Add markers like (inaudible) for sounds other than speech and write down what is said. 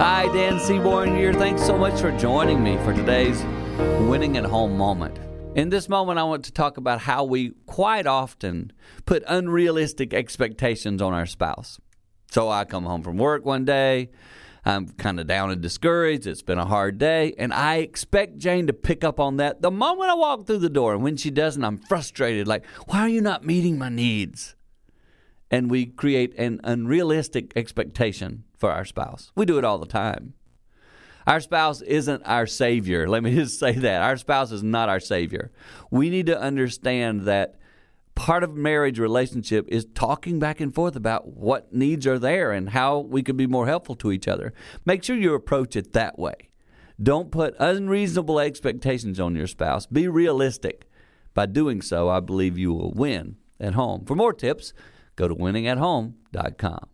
Hi, Dan Seaborn here. Thanks so much for joining me for today's winning at home moment. In this moment, I want to talk about how we quite often put unrealistic expectations on our spouse. So I come home from work one day, I'm kind of down and discouraged. It's been a hard day, and I expect Jane to pick up on that the moment I walk through the door. And when she doesn't, I'm frustrated like, why are you not meeting my needs? And we create an unrealistic expectation for our spouse. We do it all the time. Our spouse isn't our savior. Let me (laughs) just say that. Our spouse is not our savior. We need to understand that part of marriage relationship is talking back and forth about what needs are there and how we can be more helpful to each other. Make sure you approach it that way. Don't put unreasonable expectations on your spouse. Be realistic. By doing so, I believe you will win at home. For more tips, go to winningathome.com.